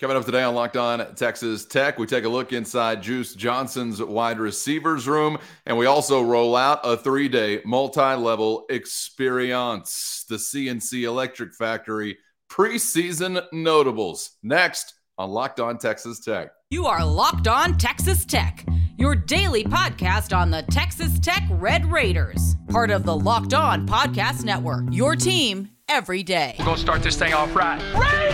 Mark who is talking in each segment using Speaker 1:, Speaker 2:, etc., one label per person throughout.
Speaker 1: Coming up today on Locked On Texas Tech, we take a look inside Juice Johnson's wide receivers room, and we also roll out a three day multi level experience, the CNC Electric Factory preseason notables. Next on Locked On Texas Tech.
Speaker 2: You are Locked On Texas Tech, your daily podcast on the Texas Tech Red Raiders, part of the Locked On Podcast Network, your team every day.
Speaker 3: We're going to start this thing off right. Raider!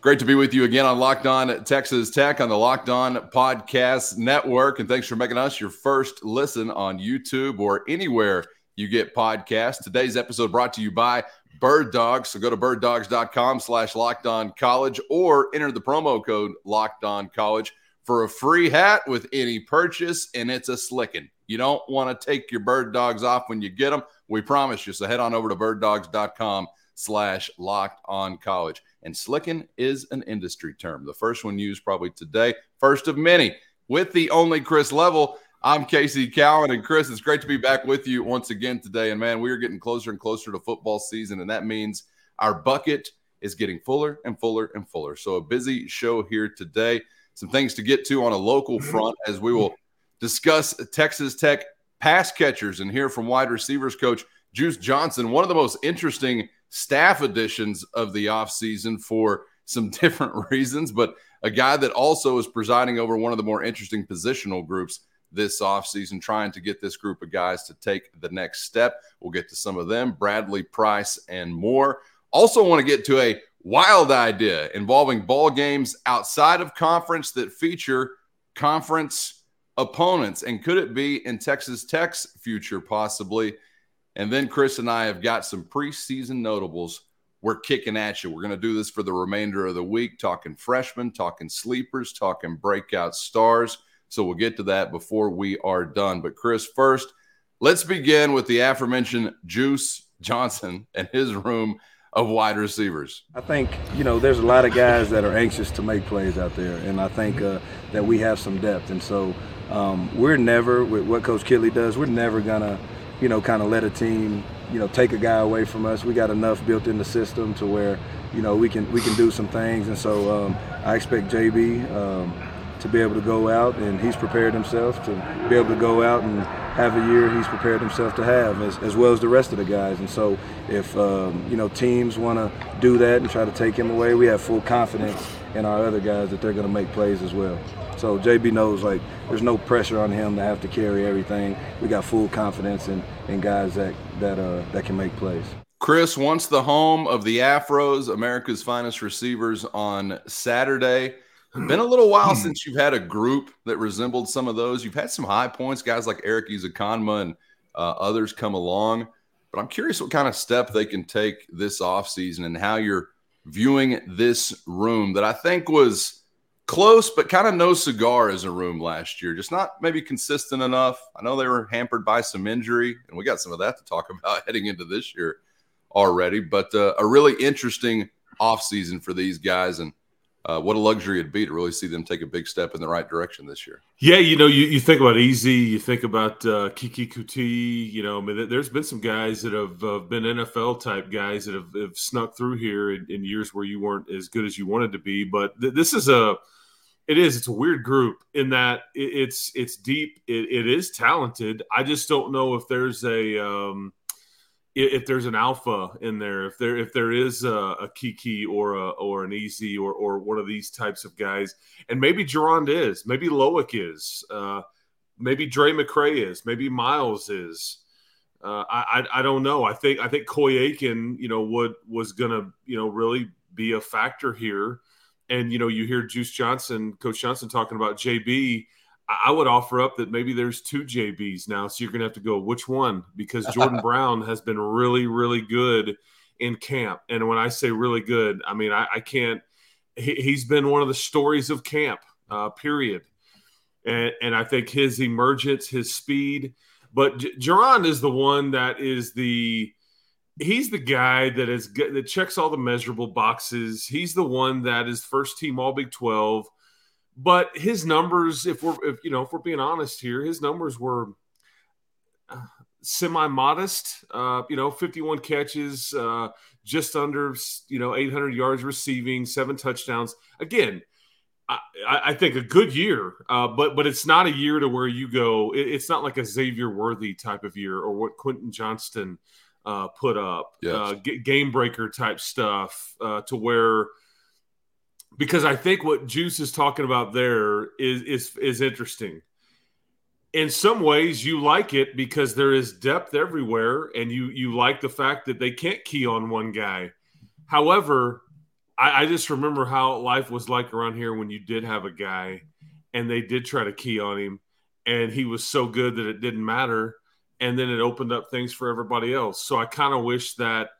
Speaker 1: Great to be with you again on Locked On Texas Tech on the Locked On Podcast Network. And thanks for making us your first listen on YouTube or anywhere you get podcasts. Today's episode brought to you by Bird Dogs. So go to birddogs.com slash locked on college or enter the promo code locked on college for a free hat with any purchase. And it's a slicking. You don't want to take your bird dogs off when you get them. We promise you. So head on over to birddogs.com slash locked on college. And slicking is an industry term. The first one used probably today, first of many. With the only Chris Level, I'm Casey Cowan. And Chris, it's great to be back with you once again today. And man, we are getting closer and closer to football season. And that means our bucket is getting fuller and fuller and fuller. So a busy show here today. Some things to get to on a local front as we will discuss Texas Tech pass catchers and hear from wide receivers coach Juice Johnson, one of the most interesting staff additions of the offseason for some different reasons, but a guy that also is presiding over one of the more interesting positional groups this offseason, trying to get this group of guys to take the next step. We'll get to some of them, Bradley Price and more. Also, want to get to a wild idea involving ball games outside of conference that feature conference opponents. And could it be in Texas Tech's future, possibly? And then Chris and I have got some preseason notables we're kicking at you. We're going to do this for the remainder of the week, talking freshmen, talking sleepers, talking breakout stars. So we'll get to that before we are done. But Chris, first, let's begin with the aforementioned Juice Johnson and his room of wide receivers.
Speaker 4: I think you know there's a lot of guys that are anxious to make plays out there, and I think uh, that we have some depth, and so um, we're never with what Coach Kittley does. We're never gonna you know, kind of let a team, you know, take a guy away from us. We got enough built in the system to where, you know, we can we can do some things. And so um, I expect JB um, to be able to go out, and he's prepared himself to be able to go out and have a year he's prepared himself to have, as, as well as the rest of the guys. And so if um, you know teams want to do that and try to take him away, we have full confidence in our other guys that they're going to make plays as well. So JB knows like there's no pressure on him to have to carry everything. We got full confidence in, in guys that that uh, that can make plays.
Speaker 1: Chris, once the home of the Afros, America's finest receivers on Saturday. Been a little while hmm. since you've had a group that resembled some of those. You've had some high points, guys like Erik Ezukanma and uh, others come along. But I'm curious what kind of step they can take this offseason and how you're viewing this room that I think was – close, but kind of no cigar as a room last year. Just not maybe consistent enough. I know they were hampered by some injury, and we got some of that to talk about heading into this year already. But uh, a really interesting offseason for these guys, and uh, what a luxury it'd be to really see them take a big step in the right direction this year.
Speaker 5: Yeah, you know, you, you think about Easy, you think about uh, Keke Coutee. You know, I mean, there's been some guys that have uh, been NFL type guys that have, have snuck through here in, in, years where you weren't as good as you wanted to be. But th- this is a it is. It's a weird group in that it's it's deep. It, it is talented. I just don't know if there's a um, if there's an alpha in there. If there if there is a, a Keke or a or an Easy or or one of these types of guys, and maybe Jerand is, maybe Loic is, uh, maybe Drae McCray is, maybe Myles is. Uh, I, I, I don't know. I think I think Coy Eakin, you know, would was gonna you know really be a factor here and you know you hear Juice Johnson, Coach Johnson talking about JB. I would offer up that maybe there's two JBs now, so you're going to have to go which one because Jordan Brown has been really, really good in camp, and when I say really good, I mean I, I can't. He, has been one of the stories of camp, uh, period. And, and I think his emergence, his speed, but J- Jerand is the one that is the he's the guy that is that checks all the measurable boxes. He's the one that is first team All Big Twelve. But his numbers, if we're if you know if we're being honest here, his numbers were uh, semi modest. Uh, you know, 51 catches, uh, just under you know 800 yards receiving, seven touchdowns. Again, I, I think a good year, uh, but but it's not a year to where you go. It, it's not like a Xavier Worthy type of year or what Quentin Johnston uh, put up, yes. uh, g- game breaker type stuff, uh, to where because I think what Juice is talking about there is is is interesting. In some ways you like it because there is depth everywhere and you you like the fact that they can't key on one guy. However I, I, just remember how life was like around here when you did have a guy and they did try to key on him and he was so good that it didn't matter. And then it opened up things for everybody else. So i kind of wish that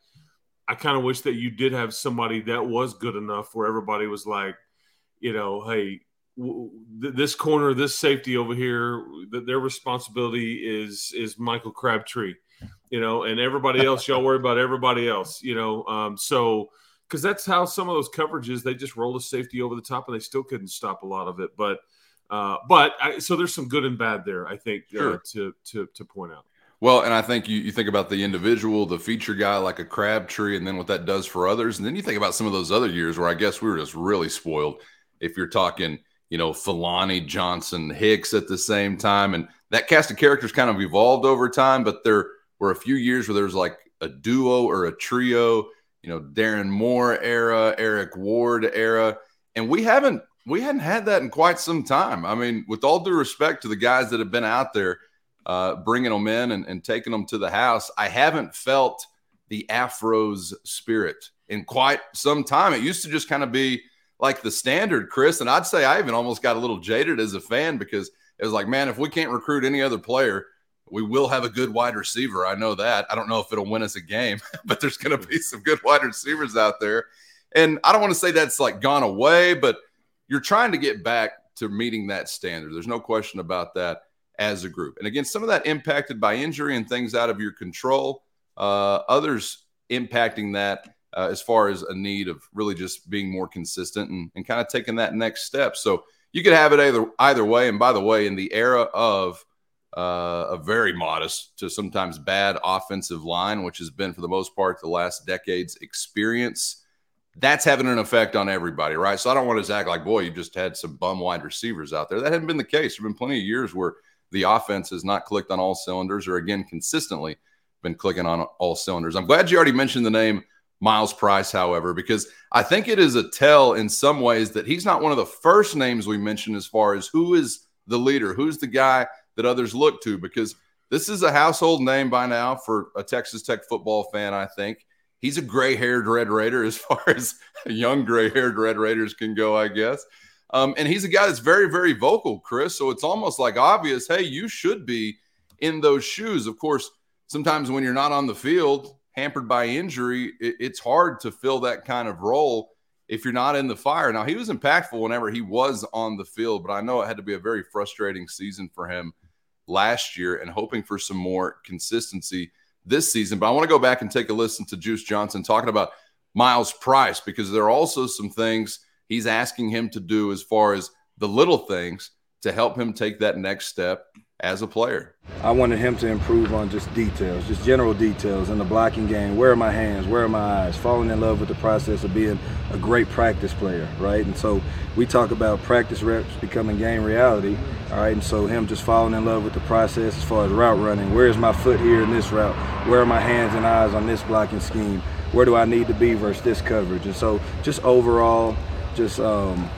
Speaker 5: i kind of wish that you did have somebody that was good enough where everybody was like you know hey this corner, this safety over here, their responsibility is is Michael Crabtree, you know, and everybody else, y'all worry about everybody else, you know. Um, so because that's how some of those coverages they just roll the safety over the top and they still couldn't stop a lot of it. But uh, but I, so there's some good and bad there, I think, uh, sure. uh, to to to point out.
Speaker 1: Well, and I think you, you think about the individual, the feature guy like a Crabtree, and then what that does for others. And then you think about some of those other years where I guess we were just really spoiled. If you're talking you know, Filani, Johnson, Hicks at the same time. And that cast of characters kind of evolved over time, but there were a few years where there was like a duo or a trio, you know, Darrin Moore era, Eric Ward era. And we haven't we hadn't had that in quite some time. I mean, with all due respect to the guys that have been out there uh, bringing them in and, and taking them to the house, I haven't felt the Afros spirit in quite some time. It used to just kind of be – like the standard, Chris. And I'd say I even almost got a little jaded as a fan because it was like, man, if we can't recruit any other player, we will have a good wide receiver. I know that. I don't know if it'll win us a game, but there's going to be some good wide receivers out there. And I don't want to say that's like gone away, but you're trying to get back to meeting that standard. There's no question about that as a group. And again, some of that impacted by injury and things out of your control, uh, others impacting that uh, as far as a need of really just being more consistent and, and kind of taking that next step. So you could have it either either way. And by the way, in the era of uh, a very modest to sometimes bad offensive line, which has been for the most part the last decade's experience, that's having an effect on everybody, right? So I don't want to act like, boy, you just had some bum wide receivers out there. That hadn't been the case. There have been plenty of years where the offense has not clicked on all cylinders, or again, consistently been clicking on all cylinders. I'm glad you already mentioned the name Myles Price, however, because I think it is a tell in some ways that he's not one of the first names we mention as far as who is the leader, who's the guy that others look to, because this is a household name by now for a Texas Tech football fan, I think. He's a gray haired Red Raider as far as young gray haired Red Raiders can go, I guess. Um, and he's a guy that's very, very vocal, Chris. So it's almost like obvious hey, you should be in those shoes. Of course, sometimes when you're not on the field, hampered by injury, it, it's hard to fill that kind of role if you're not in the fire. Now, he was impactful whenever he was on the field, but I know it had to be a very frustrating season for him last year and hoping for some more consistency this season. But I want to go back and take a listen to Juice Johnson talking about Myles Price because there are also some things he's asking him to do as far as the little things to help him take that next step as a player?
Speaker 4: I wanted him to improve on just details, just general details in the blocking game. Where are my hands? Where are my eyes? Falling in love with the process of being a great practice player, right? And so we talk about practice reps becoming game reality, all right? And so him just falling in love with the process as far as route running. Where is my foot here in this route? Where are my hands and eyes on this blocking scheme? Where do I need to be versus this coverage? And so just overall, just um,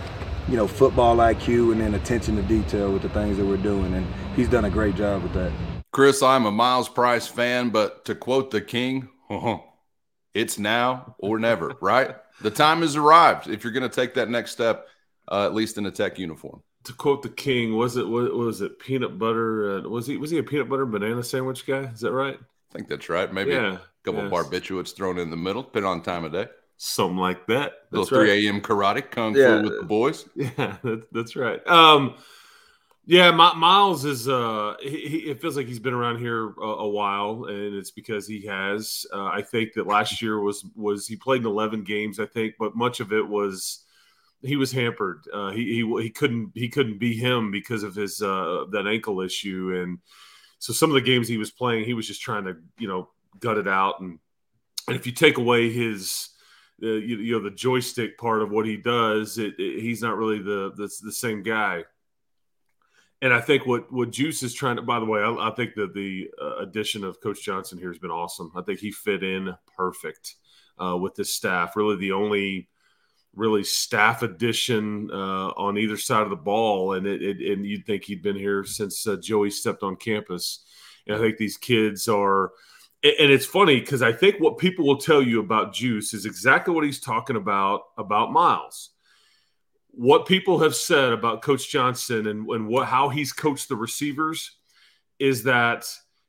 Speaker 4: you know, football IQ and then attention to detail with the things that we're doing. And he's done a great job with that.
Speaker 1: Chris, I'm a Myles Price fan, but to quote the king, it's now or never, right? The time has arrived if you're going to take that next step, uh, at least in a tech uniform.
Speaker 5: To quote the king, was it was, was it peanut butter? Uh, was he was he a peanut butter banana sandwich guy? Is that right?
Speaker 1: I think that's right. Maybe yeah, a couple yes. barbiturates thrown in the middle, depending on time of day.
Speaker 5: Something like that.
Speaker 1: That's Little 3 a.m. karate, kung yeah. fu with the boys.
Speaker 5: Yeah, that's, that's right. Um, yeah, My, Myles is. Uh, he, he, it feels like he's been around here a, a while, and it's because he has. Uh, I think that last year was was he played in eleven games, I think, but much of it was he was hampered. Uh, he, he he couldn't he couldn't be him because of his uh, that ankle issue, and So some of the games he was playing, he was just trying to you know gut it out, and and if you take away his uh, you, you, know the joystick part of what he does, it, it, he's not really the, the, the same guy. And I think what what Juice is trying to. By the way, I, I think that the uh, addition of Coach Johnson here has been awesome. I think he fit in perfect uh, with this staff. Really, the only really staff addition uh, on either side of the ball, and it, it, and you'd think he'd been here since uh, Joey stepped on campus. And I think these kids are and it's funny because I think what people will tell you about Juice is exactly what he's talking about about Myles. What people have said about Coach Johnson and, and what how he's coached the receivers is that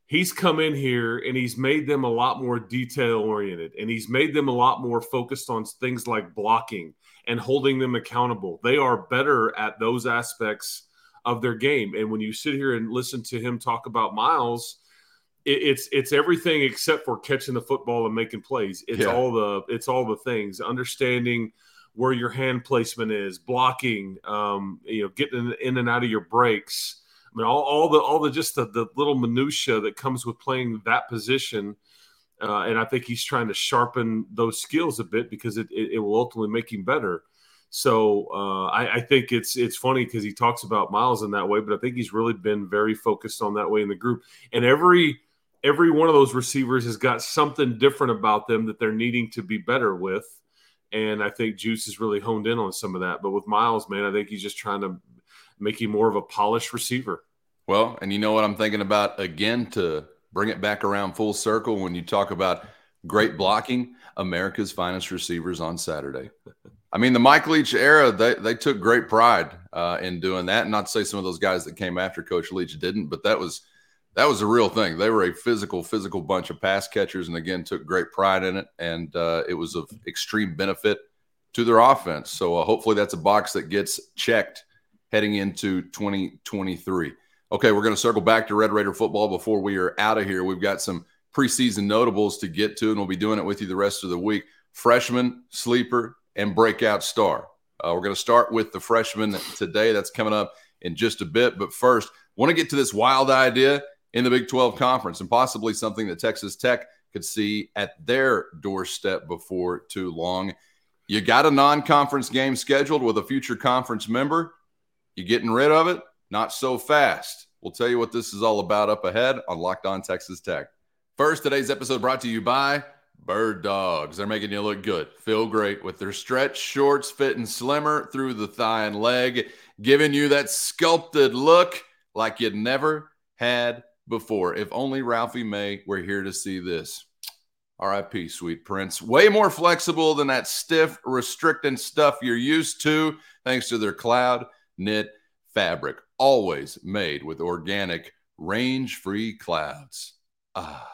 Speaker 5: he's come in here and he's made them a lot more detail oriented and he's made them a lot more focused on things like blocking and holding them accountable. They are better at those aspects of their game. And when you sit here and listen to him talk about Miles, it's it's everything except for catching the football and making plays. It's yeah. all the it's all the things. Understanding where your hand placement is, blocking, um, you know, getting in and out of your breaks. I mean, all, all the all the just the, the little minutia that comes with playing that position. Uh, and I think he's trying to sharpen those skills a bit because it, it, it will ultimately make him better. So uh, I, I, think it's it's funny because he talks about Myles in that way, but I think he's really been very focused on that way in the group. And every every one of those receivers has got something different about them that they're needing to be better with. And I think Juice is really honed in on some of that. But with Myles, man, I think he's just trying to make him more of a polished receiver.
Speaker 1: Well, and you know what I'm thinking about again to bring it back around full circle when you talk about great blocking, America's finest receivers on Saturday. I mean, the Mike Leach era, they, they took great pride uh, in doing that. Not to say some of those guys that came after Coach Leach didn't, but that was that was a real thing. They were a physical, physical bunch of pass catchers, and again took great pride in it, and uh, it was of extreme benefit to their offense. So uh, hopefully that's a box that gets checked heading into 2023. Okay, we're going to circle back to Red Raider football before we are out of here. We've got some preseason notables to get to, and we'll be doing it with you the rest of the week. Freshman, sleeper, and breakout star. Uh, we're going to start with the freshman today. That's coming up in just a bit. But first, want to get to this wild idea in the Big 12 Conference and possibly something that Texas Tech could see at their doorstep before too long. You got a non conference game scheduled with a future conference member. You getting rid of it? Not so fast. We'll tell you what this is all about up ahead on Locked On Texas Tech. First, today's episode brought to you by Bird Dogs. They're making you look good, feel great with their stretch shorts fitting slimmer through the thigh and leg, giving you that sculpted look like you'd never had before. If only Ralphie May were here to see this. RIP, sweet prince. Way more flexible than that stiff, restricting stuff you're used to, thanks to their cloud knit fabric, always made with organic, range free clouds. Ah.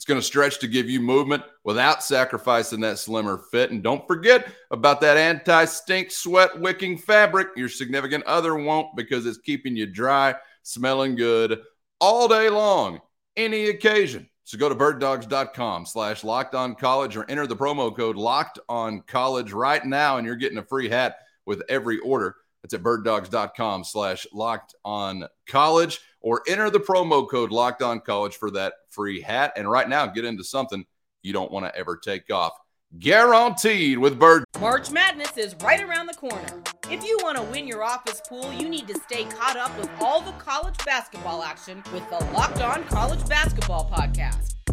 Speaker 1: It's going to stretch to give you movement without sacrificing that slimmer fit. And don't forget about that anti stink sweat wicking fabric. Your significant other won't because it's keeping you dry, smelling good all day long, any occasion. So go to birddogs.com slash locked on college or enter the promo code locked on college right now, and you're getting a free hat with every order. That's at birddogs.com slash locked on college or enter the promo code locked on college for that free hat. And right now, get into something you don't want to ever take off guaranteed with Bird.
Speaker 2: March Madness is right around the corner. If you want to win your office pool, you need to stay caught up with all the college basketball action with the Locked On College Basketball Podcast.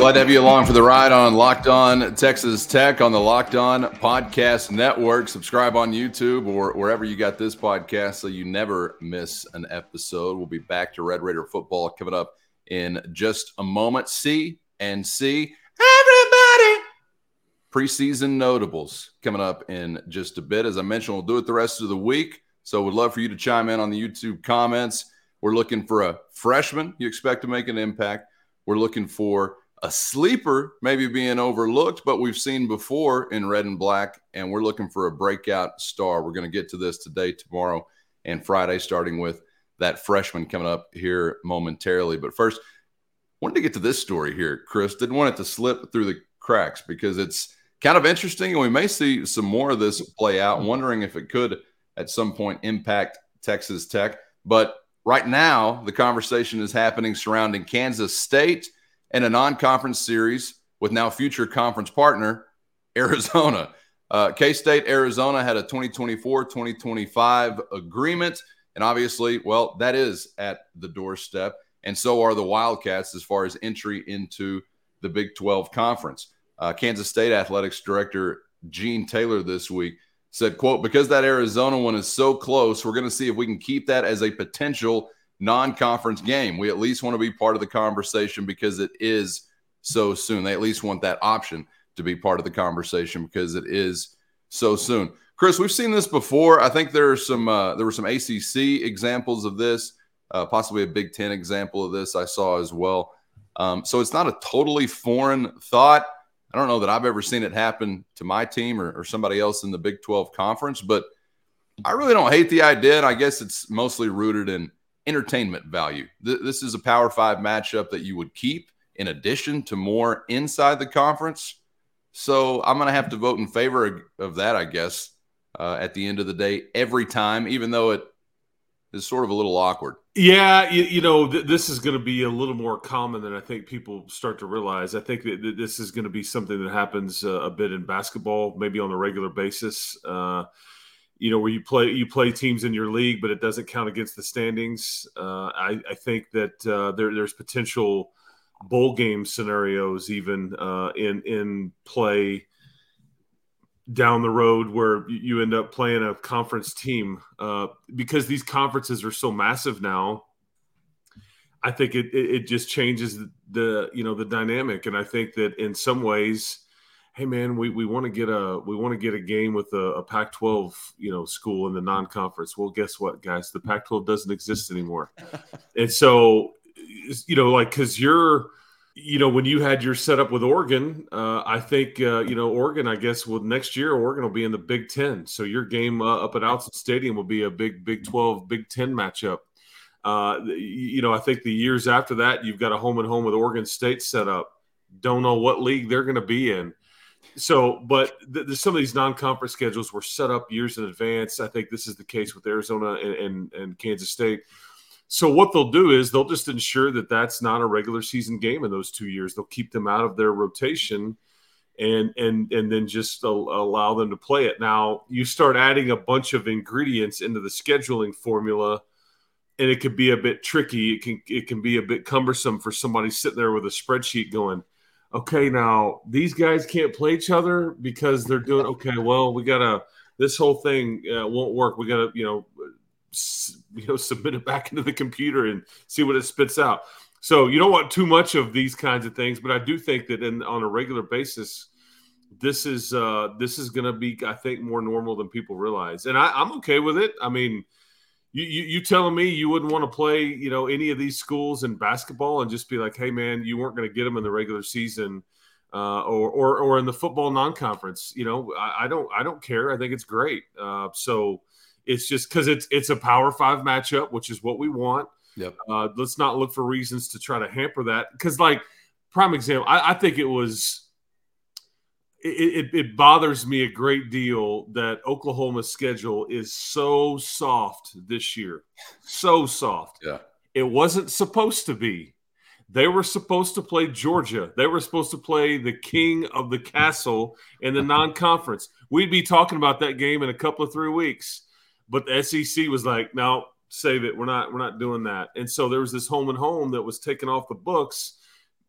Speaker 1: Glad to have you along for the ride on Locked On Texas Tech on the Locked On Podcast Network. Subscribe on YouTube or wherever you got this podcast so you never miss an episode. We'll be back to Red Raider football coming up in just a moment. See and see everybody. Preseason notables coming up in just a bit. As I mentioned, we'll do it the rest of the week. So we'd love for you to chime in on the YouTube comments. We're looking for a freshman you expect to make an impact. We're looking for a sleeper maybe being overlooked, but we've seen before in red and black, and we're looking for a breakout star. We're going to get to this today, tomorrow, and Friday, starting with that freshman coming up here momentarily. But first, wanted to get to this story here, Chris. Didn't want it to slip through the cracks because it's kind of interesting, and we may see some more of this play out. Mm-hmm. Wondering if it could at some point impact Texas Tech. But right now, the conversation is happening surrounding Kansas State and a non conference series with now future conference partner, Arizona. Uh, K State, Arizona had a 2024 2025 agreement. And obviously, well, that is at the doorstep. And so are the Wildcats as far as entry into the Big 12 conference. Uh, Kansas State athletics director Gene Taylor this week said, quote, because that Arizona one is so close, we're going to see if we can keep that as a potential non-conference game. We at least want to be part of the conversation because it is so soon. They at least want that option to be part of the conversation because it is so soon. Chris, we've seen this before. I think there are some uh, there were some ACC examples of this, uh, possibly a Big Ten example of this I saw as well. Um, so it's not a totally foreign thought. I don't know that I've ever seen it happen to my team or, or somebody else in the Big 12 conference, but I really don't hate the idea. And I guess it's mostly rooted in entertainment value. Th- this is a Power Five matchup that you would keep in addition to more inside the conference. So I'm going to have to vote in favor of that, I guess, uh, at the end of the day, every time, even though it is sort of a little awkward.
Speaker 5: Yeah, you, you know, th- this is going to be a little more common than I think people start to realize. I think that, that this is going to be something that happens uh, a bit in basketball, maybe on a regular basis. Uh, you know, where you play you play teams in your league, but it doesn't count against the standings. Uh, I, I, think that uh, there, there's potential bowl game scenarios even uh, in in play down the road where you end up playing a conference team uh, because these conferences are so massive now. I think it, it just changes the you know the dynamic, and I think that in some ways, hey man, we, we want to get a we want to get a game with a, a Pac-12 you know school in the non-conference. Well, guess what, guys? The Pac-12 doesn't exist anymore, and so you know like because you're you know, when you had your setup with Oregon, uh, I think uh, you know Oregon. I guess well, next year Oregon will be in the Big Ten, so your game uh, up at Autzen Stadium will be a big Big Twelve, Big Ten matchup. Uh, you know, I think the years after that, you've got a home and home with Oregon State set up. Don't know what league they're going to be in. So, but some of these non-conference schedules were set up years in advance. I think this is the case with Arizona and, and, and Kansas State so what they'll do is they'll just ensure that that's not a regular season game in those two years. They'll keep them out of their rotation, and and and then just allow them to play it. Now you start adding a bunch of ingredients into the scheduling formula, and it could be a bit tricky. It can it can be a bit cumbersome for somebody sitting there with a spreadsheet going, okay, now these guys can't play each other because they're doing okay. Well, we gotta this whole thing uh, won't work. We gotta you know you know submit it back into the computer and see what it spits out. So you don't want too much of these kinds of things, but I do think that in, on a regular basis, this is uh, this is going to be, I think, more normal than people realize, and I, am okay with it. I mean, you, you, you telling me you wouldn't want to play, you know, any of these schools in basketball and just be like, hey man, you weren't going to get them in the regular season. Uh, or, or, or in the football non-conference, you know, I, I, don't, I don't care. I think it's great. Uh, so, it's just because it's it's a Power Five matchup, which is what we want.
Speaker 1: Yep.
Speaker 5: Uh, let's not look for reasons to try to hamper that. Because, like, prime example, I, I think it was. It, it, it, bothers me a great deal that Oklahoma's schedule is so soft this year. So soft.
Speaker 1: Yeah.
Speaker 5: It wasn't supposed to be. They were supposed to play Georgia. They were supposed to play the king of the castle in the non conference. We'd be talking about that game in a couple of three weeks. But the SEC was like, no, save it. We're not we're not doing that. And so there was this home and home that was taken off the books.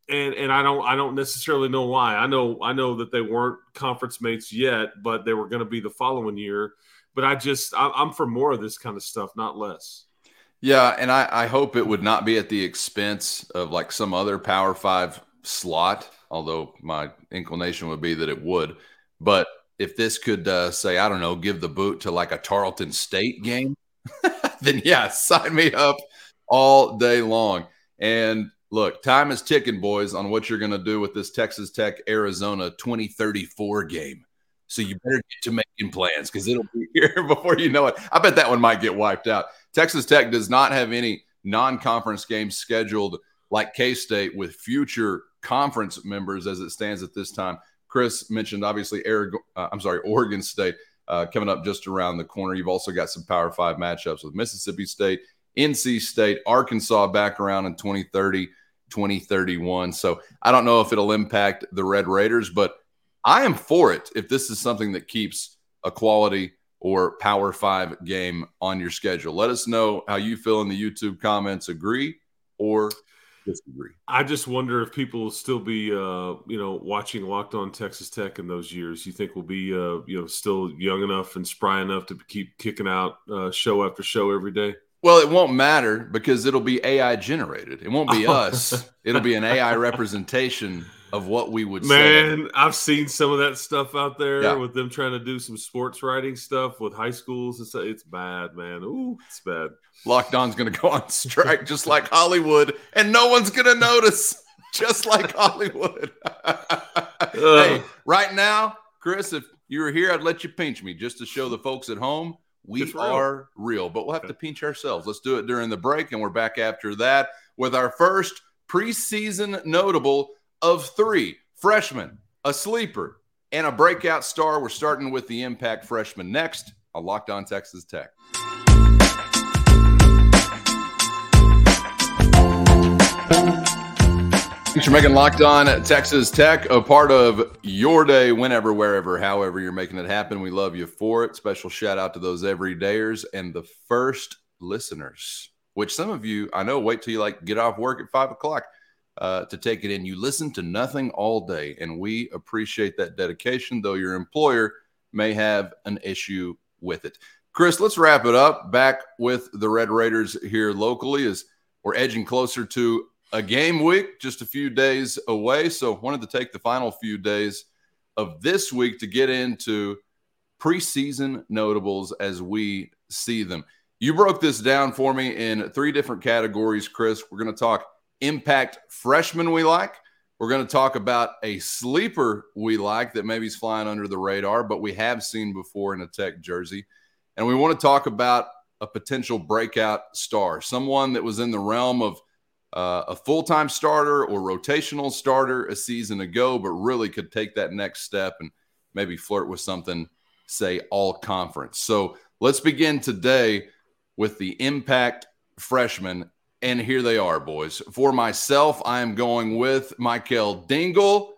Speaker 5: And and I don't I don't necessarily know why. I know I know that they weren't conference mates yet, but they were going to be the following year. But I just I, I'm for more of this kind of stuff, not less.
Speaker 1: Yeah, and I, I hope it would not be at the expense of like some other Power Five slot, although my inclination would be that it would. But if this could uh, say, I don't know, give the boot to like a Tarleton State game, then yeah, sign me up all day long. And look, time is ticking, boys, on what you're going to do with this Texas Tech Arizona 2034 game. So you better get to making plans because it'll be here before you know it. I bet that one might get wiped out. Texas Tech does not have any non conference games scheduled like K State with future conference members as it stands at this time. Chris mentioned obviously, Eric, uh, I'm sorry, Oregon State uh, coming up just around the corner. You've also got some Power Five matchups with Mississippi State, NC State, Arkansas back around in 2030, 2031. So I don't know if it'll impact the Red Raiders, but I am for it if this is something that keeps a quality or Power Five game on your schedule. Let us know how you feel in the YouTube comments. Agree or disagree.
Speaker 5: I just wonder if people will still be, uh, you know, watching Locked On Texas Tech in those years. You think we'll be, uh, you know, still young enough and spry enough to keep kicking out uh, show after show every day?
Speaker 1: Well, it won't matter because it'll be AI generated. It won't be oh. us. It'll be an AI representation of what we would say.
Speaker 5: man, say. I've seen some of that stuff out there yeah. with them trying to do some sports writing stuff with high schools and stuff. It's bad, man. Ooh, it's bad.
Speaker 1: Locked On's going to go on strike just like Hollywood, and no one's going to notice, just like Hollywood. hey, right now, Chris, if you were here, I'd let you pinch me just to show the folks at home we real. are real. But we'll have to pinch ourselves. Let's do it during the break, and we're back after that with our first preseason notable of three freshmen, a sleeper, and a breakout star. We're starting with the impact freshman next on Locked On Texas Tech. Thanks for making Locked On Texas Tech a part of your day, whenever, wherever, however you're making it happen. We love you for it. Special shout out to those everydayers and the first listeners, which some of you I know wait till you like get off work at five o'clock uh, to take it in. You listen to nothing all day, and we appreciate that dedication, though your employer may have an issue with it. Chris, let's wrap it up. Back with the Red Raiders here locally as we're edging closer to a game week, just a few days away. So, wanted to take the final few days of this week to get into preseason notables as we see them. You broke this down for me in three different categories, Chris. We're going to talk impact freshman we like. We're going to talk about a sleeper we like that maybe is flying under the radar, but we have seen before in a tech jersey. And we want to talk about a potential breakout star, someone that was in the realm of uh, a full time starter or rotational starter a season ago, but really could take that next step and maybe flirt with something, say, all conference. So let's begin today with the impact freshman and here they are, boys. For myself, I am going with Mykal Dingle,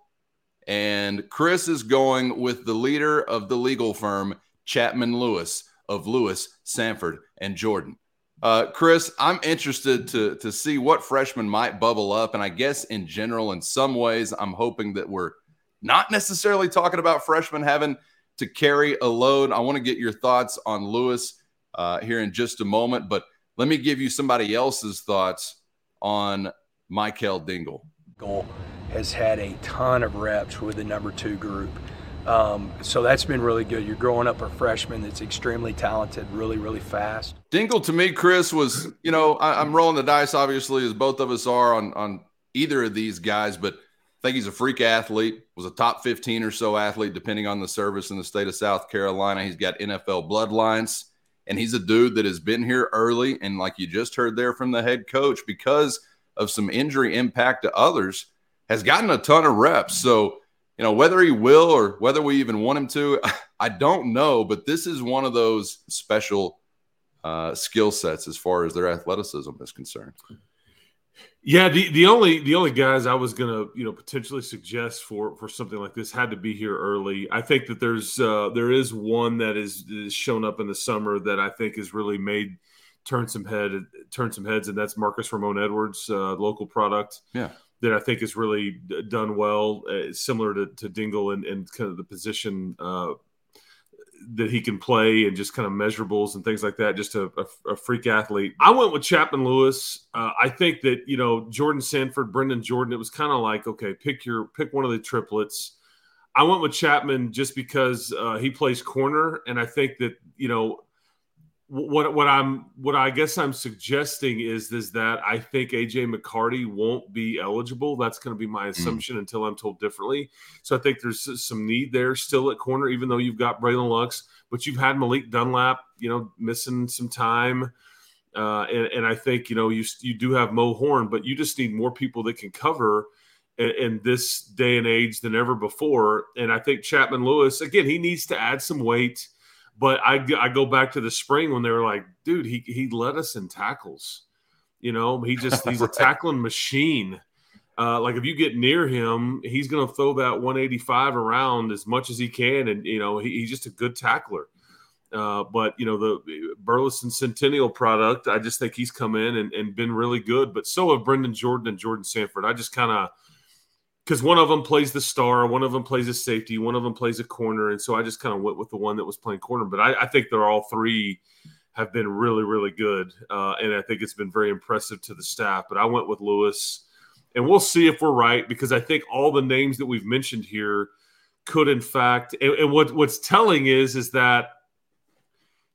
Speaker 1: and Chris is going with the leader of the legal firm, Chapman Lewis of Lewis, Sanford, and Jordan. Uh, Chris, I'm interested to to see what freshmen might bubble up, and I guess in general, in some ways, I'm hoping that we're not necessarily talking about freshmen having to carry a load. I want to get your thoughts on Lewis uh, here in just a moment, but let me give you somebody else's thoughts on Mykal Dingle.
Speaker 6: Has had a ton of reps with the number two group. Um, so that's been really good. You're growing up a freshman that's extremely talented, really, really fast.
Speaker 1: Dingle to me, Chris, was, you know, I, am rolling the dice, obviously, as both of us are on, on either of these guys, but I think he's a freak athlete, was a top 15 or so athlete, depending on the service in the state of South Carolina. He's got NFL bloodlines. And he's a dude that has been here early. And like you just heard there from the head coach, because of some injury impact to others, has gotten a ton of reps. So, you know, whether he will or whether we even want him to, I don't know. But this is one of those special uh, skill sets as far as their athleticism is concerned.
Speaker 5: Yeah, the, the only the only guys I was gonna you know potentially suggest for for something like this had to be here early. I think that there's uh, there is one that is, is shown up in the summer that I think has really made turn some head turn some heads, and that's Marcus Ramon Edwards, uh, local product.
Speaker 1: Yeah,
Speaker 5: that I think has really done well, uh, similar to, to Dingle and, and kind of the position uh, that he can play and just kind of measurables and things like that. Just a, a, a freak athlete. I went with Chapman Lewis. Uh, I think that you know Jordan Sanford, Brendan Jordan. It was kind of like okay, pick your pick one of the triplets. I went with Chapman just because uh, he plays corner, and I think that you know what what I'm what I guess I'm suggesting is is that I think AJ McCarty won't be eligible. That's going to be my assumption mm. until I'm told differently. So I think there's some need there still at corner, even though you've got Bralyn Lux, but you've had Malik Dunlap, you know, missing some time. Uh, and, and I think you know you you do have Mo Horn, but you just need more people that can cover in, in this day and age than ever before. And I think Chapman Lewis again, he needs to add some weight but I, I go back to the spring when they were like, dude, he, he led us in tackles. You know, he just, he's right. a tackling machine. Uh, like if you get near him, he's going to throw that 185 around as much as he can. And, you know, he, he's just a good tackler. Uh, but, you know, the Burleson Centennial product, I just think he's come in and, and been really good. But so have Brendan Jordan and Jordan Sanford. I just kind of, because one of them plays the star, one of them plays a safety, one of them plays a corner, and so I just kind of went with the one that was playing corner. But I, I think they're all three have been really, really good, uh, and I think it's been very impressive to the staff. But I went with Lewis, and we'll see if we're right because I think all the names that we've mentioned here could, in fact, and, and what what's telling is is that.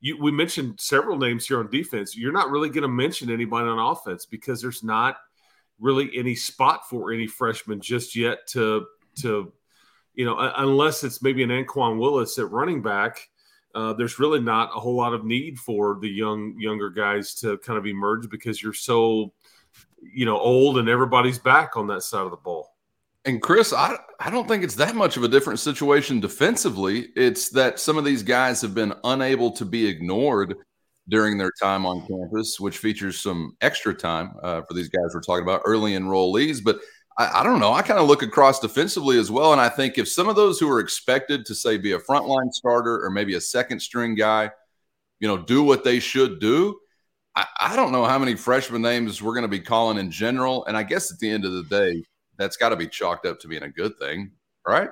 Speaker 5: You, we mentioned several names here on defense. You're not really going to mention anybody on offense because there's not really any spot for any freshman just yet to to you know unless it's maybe an Anquan Willis at running back. Uh, there's really not a whole lot of need for the young younger guys to kind of emerge because you're so you know old and everybody's back on that side of the ball.
Speaker 1: And Chris, I I don't think it's that much of a different situation defensively. It's that some of these guys have been unable to be ignored during their time on campus, which features some extra time uh, for these guys we're talking about, early enrollees. But I, I don't know. I kind of look across defensively as well. And I think if some of those who are expected to, say, be a frontline starter or maybe a second string guy, you know, do what they should do, I, I don't know how many freshman names we're going to be calling in general. And I guess at the end of the day, that's got to be chalked up to being a good thing, right?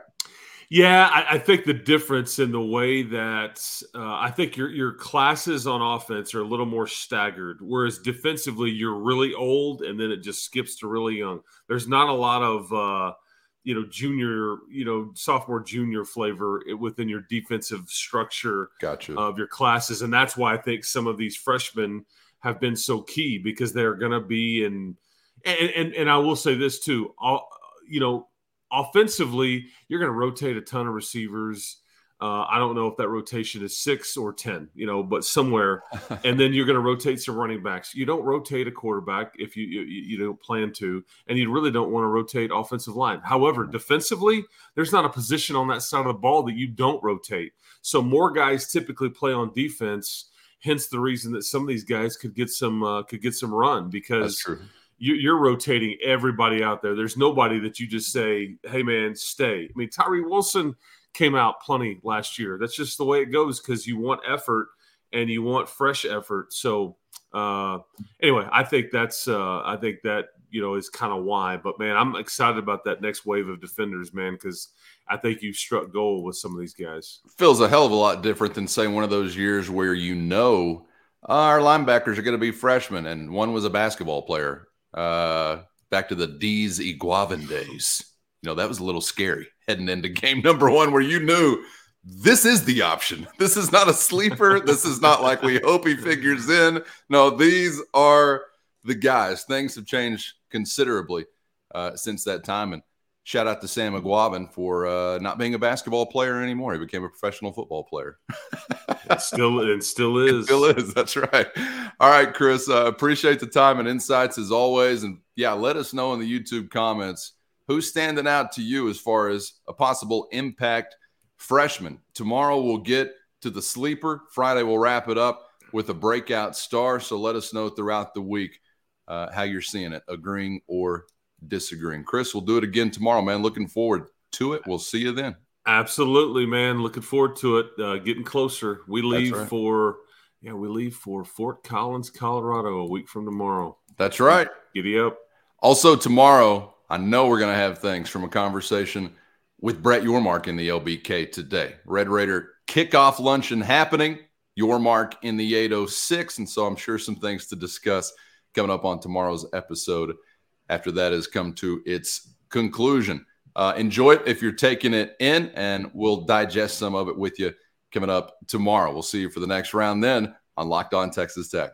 Speaker 5: Yeah, I, I, think the difference in the way that uh, I think your your classes on offense are a little more staggered, whereas defensively you're really old and then it just skips to really young. There's not a lot of uh, you know junior, you know sophomore junior flavor within your defensive structure
Speaker 1: gotcha.
Speaker 5: of your classes, and that's why I think some of these freshmen have been so key because they're going to be in. And, and and I will say this too, all you know offensively, you're going to rotate a ton of receivers. Uh, I don't know if that rotation is six or 10, you know, but somewhere. and then you're going to rotate some running backs. You don't rotate a quarterback if you, you, you don't plan to, and you really don't want to rotate offensive line. However, defensively, there's not a position on that side of the ball that you don't rotate. So more guys typically play on defense. Hence the reason that some of these guys could get some uh, could get some run because you, are rotating everybody out there. There's nobody that you just say, "Hey, man, stay." I mean, Tyree Wilson came out plenty last year. That's just the way it goes because you want effort and you want fresh effort. So, uh, anyway, I think that's uh, I think that you know is kind of why. But man, I'm excited about that next wave of defenders, man, because I think you've struck gold with some of these guys.
Speaker 1: Feels a hell of a lot different than saying one of those years where you know our linebackers are going to be freshmen and one was a basketball player uh, back to the D's Eguavoen days. You know, that was a little scary heading into game number one where you knew this is the option. This is not a sleeper. this is not like we hope he figures in. No, these are the guys. Things have changed considerably uh, since that time. And shout out to Sam Eguavoen for uh, not being a basketball player anymore. He became a professional football player.
Speaker 5: it still it still is.
Speaker 1: It still is. That's right. All right, Chris. Uh, appreciate the time and insights as always. And yeah, let us know in the YouTube comments who's standing out to you as far as a possible impact freshman. Tomorrow we'll get to the sleeper. Friday we'll wrap it up with a breakout star. So let us know throughout the week uh, how you're seeing it, agreeing or disagreeing. Chris, we'll do it again tomorrow, man. Looking forward to it. We'll see you then.
Speaker 5: Absolutely, man. Looking forward to it. Uh, getting closer. We leave right. for yeah, we leave for Fort Collins, Colorado, a week from tomorrow.
Speaker 1: That's right.
Speaker 5: Giddy up.
Speaker 1: Also tomorrow, I know we're going to have things from a conversation with Brett Yormark in the LBK today. Red Raider kickoff luncheon happening. Yormark in the 806, and so I'm sure some things to discuss coming up on tomorrow's episode after that has come to its conclusion. Uh, enjoy it if you're taking it in, and we'll digest some of it with you coming up tomorrow. We'll see you for the next round then. on Locked On Texas Tech.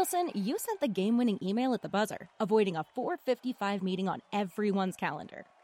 Speaker 7: Wilson, you sent the game winning email at the buzzer, avoiding a 455 meeting on everyone's calendar.